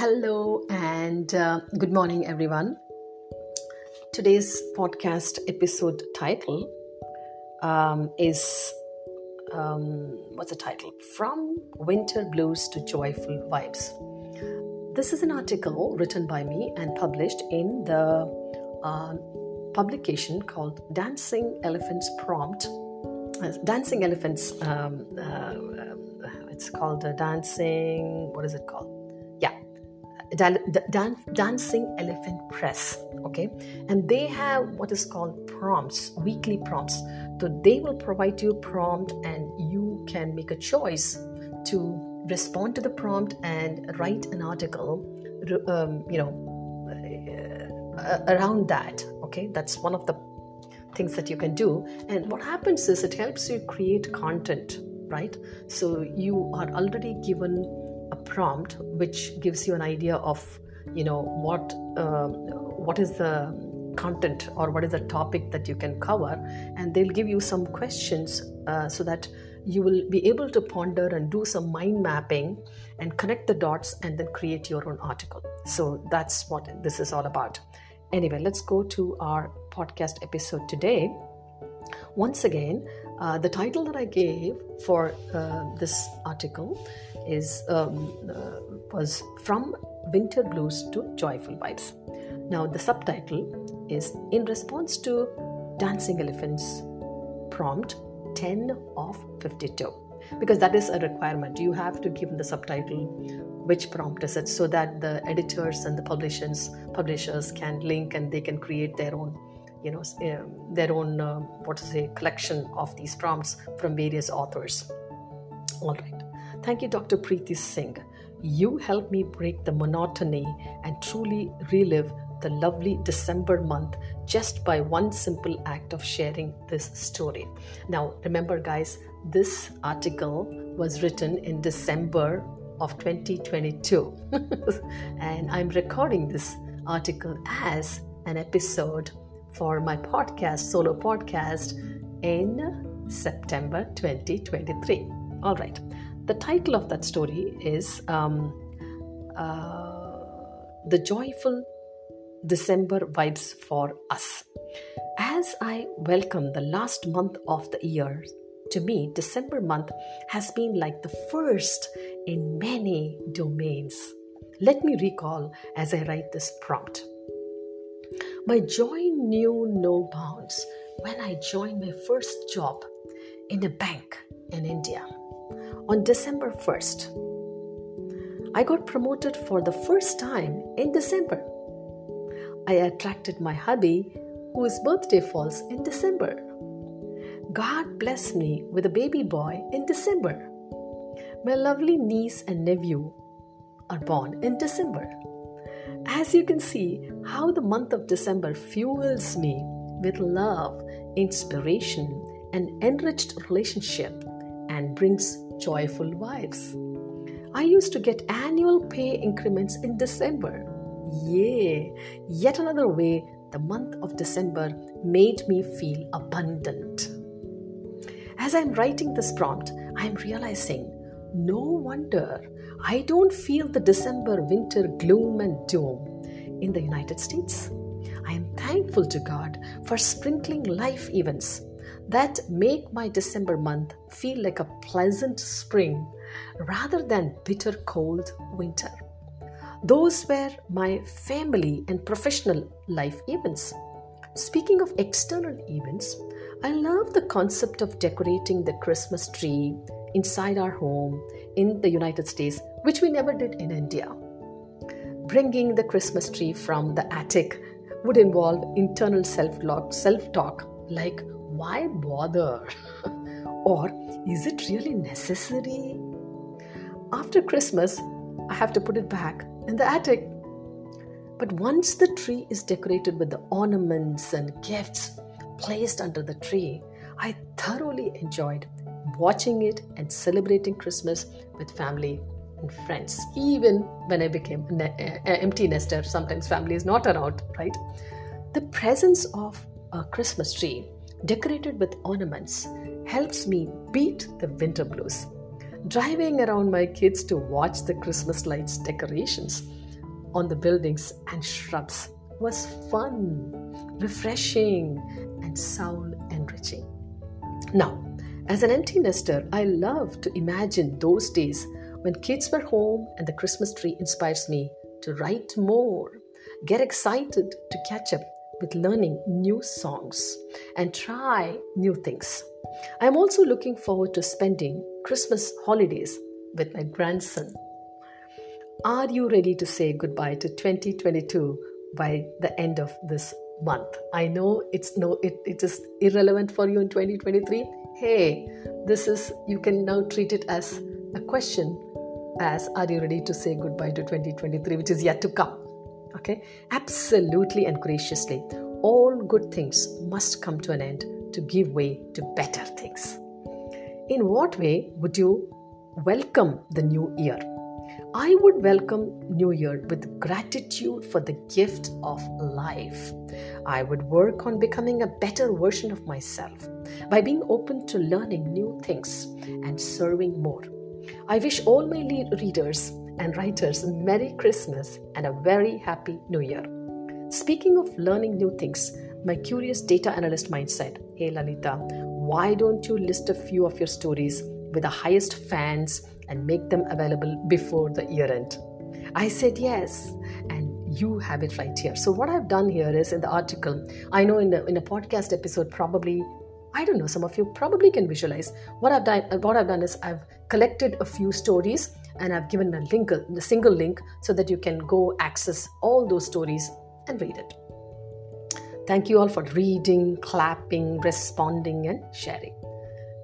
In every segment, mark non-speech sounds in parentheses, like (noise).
Hello and uh, good morning, everyone. Today's podcast episode title um, is um, what's the title? From Winter Blues to Joyful Vibes. This is an article written by me and published in the uh, publication called Dancing Elephants Prompt. Uh, Dancing Elephants, um, uh, it's called Dancing, what is it called? Dancing Elephant Press. Okay, and they have what is called prompts, weekly prompts. So they will provide you a prompt, and you can make a choice to respond to the prompt and write an article. Um, you know, uh, around that. Okay, that's one of the things that you can do. And what happens is it helps you create content, right? So you are already given a prompt which gives you an idea of you know what uh, what is the content or what is the topic that you can cover. And they'll give you some questions uh, so that you will be able to ponder and do some mind mapping and connect the dots and then create your own article. So that's what this is all about. Anyway let's go to our podcast episode today. Once again uh, the title that i gave for uh, this article is um, uh, was from winter blues to joyful vibes. Now the subtitle is in response to dancing elephants prompt 10 of 52 because that is a requirement. You have to give the subtitle which prompt is it so that the editors and the publishers publishers can link and they can create their own you know um, their own uh, what to say collection of these prompts from various authors. All right. Thank you dr preeti singh. You help me break the monotony and truly relive the lovely December month just by one simple act of sharing this story. Now, remember, guys, this article was written in December of 2022, (laughs) and I'm recording this article as an episode for my podcast, solo podcast, in September 2023. All right, the title of that story is um, uh, The Joyful December vibes for us. As I welcome the last month of the year, to me, December month has been like the first in many domains. Let me recall as I write this prompt. My joy knew no bounds when I joined my first job in a bank in India on December 1st. I got promoted for the first time in December. I attracted my hubby, whose birthday falls in December. God blessed me with a baby boy in December. My lovely niece and nephew are born in December. As you can see, how the month of December fuels me with love, inspiration, and enriched relationship and brings joyful vibes. I used to get annual pay increments in December. Yay! Yet another way the month of December made me feel abundant. As I'm writing this prompt, I'm realizing no wonder I don't feel the December winter gloom and doom in the United States. I am thankful to God for sprinkling life events that make my December month feel like a pleasant spring rather than bitter cold winter. Those were my family and professional life events. Speaking of external events, I love the concept of decorating the Christmas tree inside our home in the United States, which we never did in India. Bringing the Christmas tree from the attic would involve internal self-talk, self-talk like why bother? (laughs) or is it really necessary? After Christmas, I have to put it back in the attic. But once the tree is decorated with the ornaments and gifts placed under the tree, I thoroughly enjoyed watching it and celebrating Christmas with family and friends. Even when I became an uh, uh, empty nester, sometimes family is not around, right? The presence of a Christmas tree decorated with ornaments helps me beat the winter blues. Driving around my kids to watch the Christmas lights decorations on the buildings and shrubs was fun, refreshing, and soul enriching. Now, as an empty nester, I love to imagine those days when kids were home and the Christmas tree inspires me to write more, get excited to catch up with learning new songs and try new things. I'm also looking forward to spending Christmas holidays with my grandson. Are you ready to say goodbye to 2022 by the end of this month? I know it's no it, it is irrelevant for you in 2023. Hey, this is you can now treat it as a question as are you ready to say goodbye to 2023 which is yet to come okay? Absolutely and graciously all good things must come to an end to give way to better things. In what way would you welcome the new year? I would welcome New Year with gratitude for the gift of life. I would work on becoming a better version of myself by being open to learning new things and serving more. I wish all my readers and writers Merry Christmas and a very Happy New Year. Speaking of learning new things, my curious data analyst mind said, Hey Lalitha, why don't you list a few of your stories with the highest fans and make them available before the year end? I said yes, and you have it right here. So, what I've done here is in the article, I know in, the, in a podcast episode, probably I don't know, some of you probably can visualize. What I've done, what I've done is I've collected a few stories and I've given a link, a single link, so that you can go access all those stories and read it. Thank you all for reading, clapping, responding, and sharing.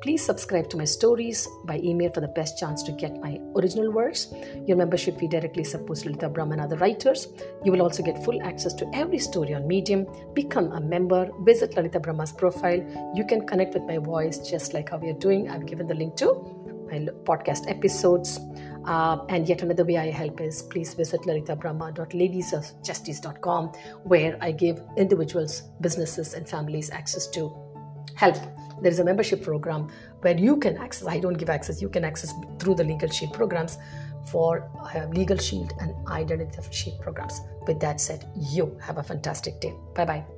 Please subscribe to my stories by email for the best chance to get my original works. Your membership fee directly supports Lalitha Brahma and other writers. You will also get full access to every story on Medium. Become a member. Visit Lalitha Brahma's profile. You can connect with my voice just like how we are doing. I've given the link to my podcast episodes. Uh, and yet another way I help is please visit lalitabrahma.ladiesofjustice.com where I give individuals, businesses, and families access to help. There is a membership program where you can access i don't give access you can access through the legal shield programs for uh, legal shield and identity shield programs. With that said you have a fantastic day. Bye bye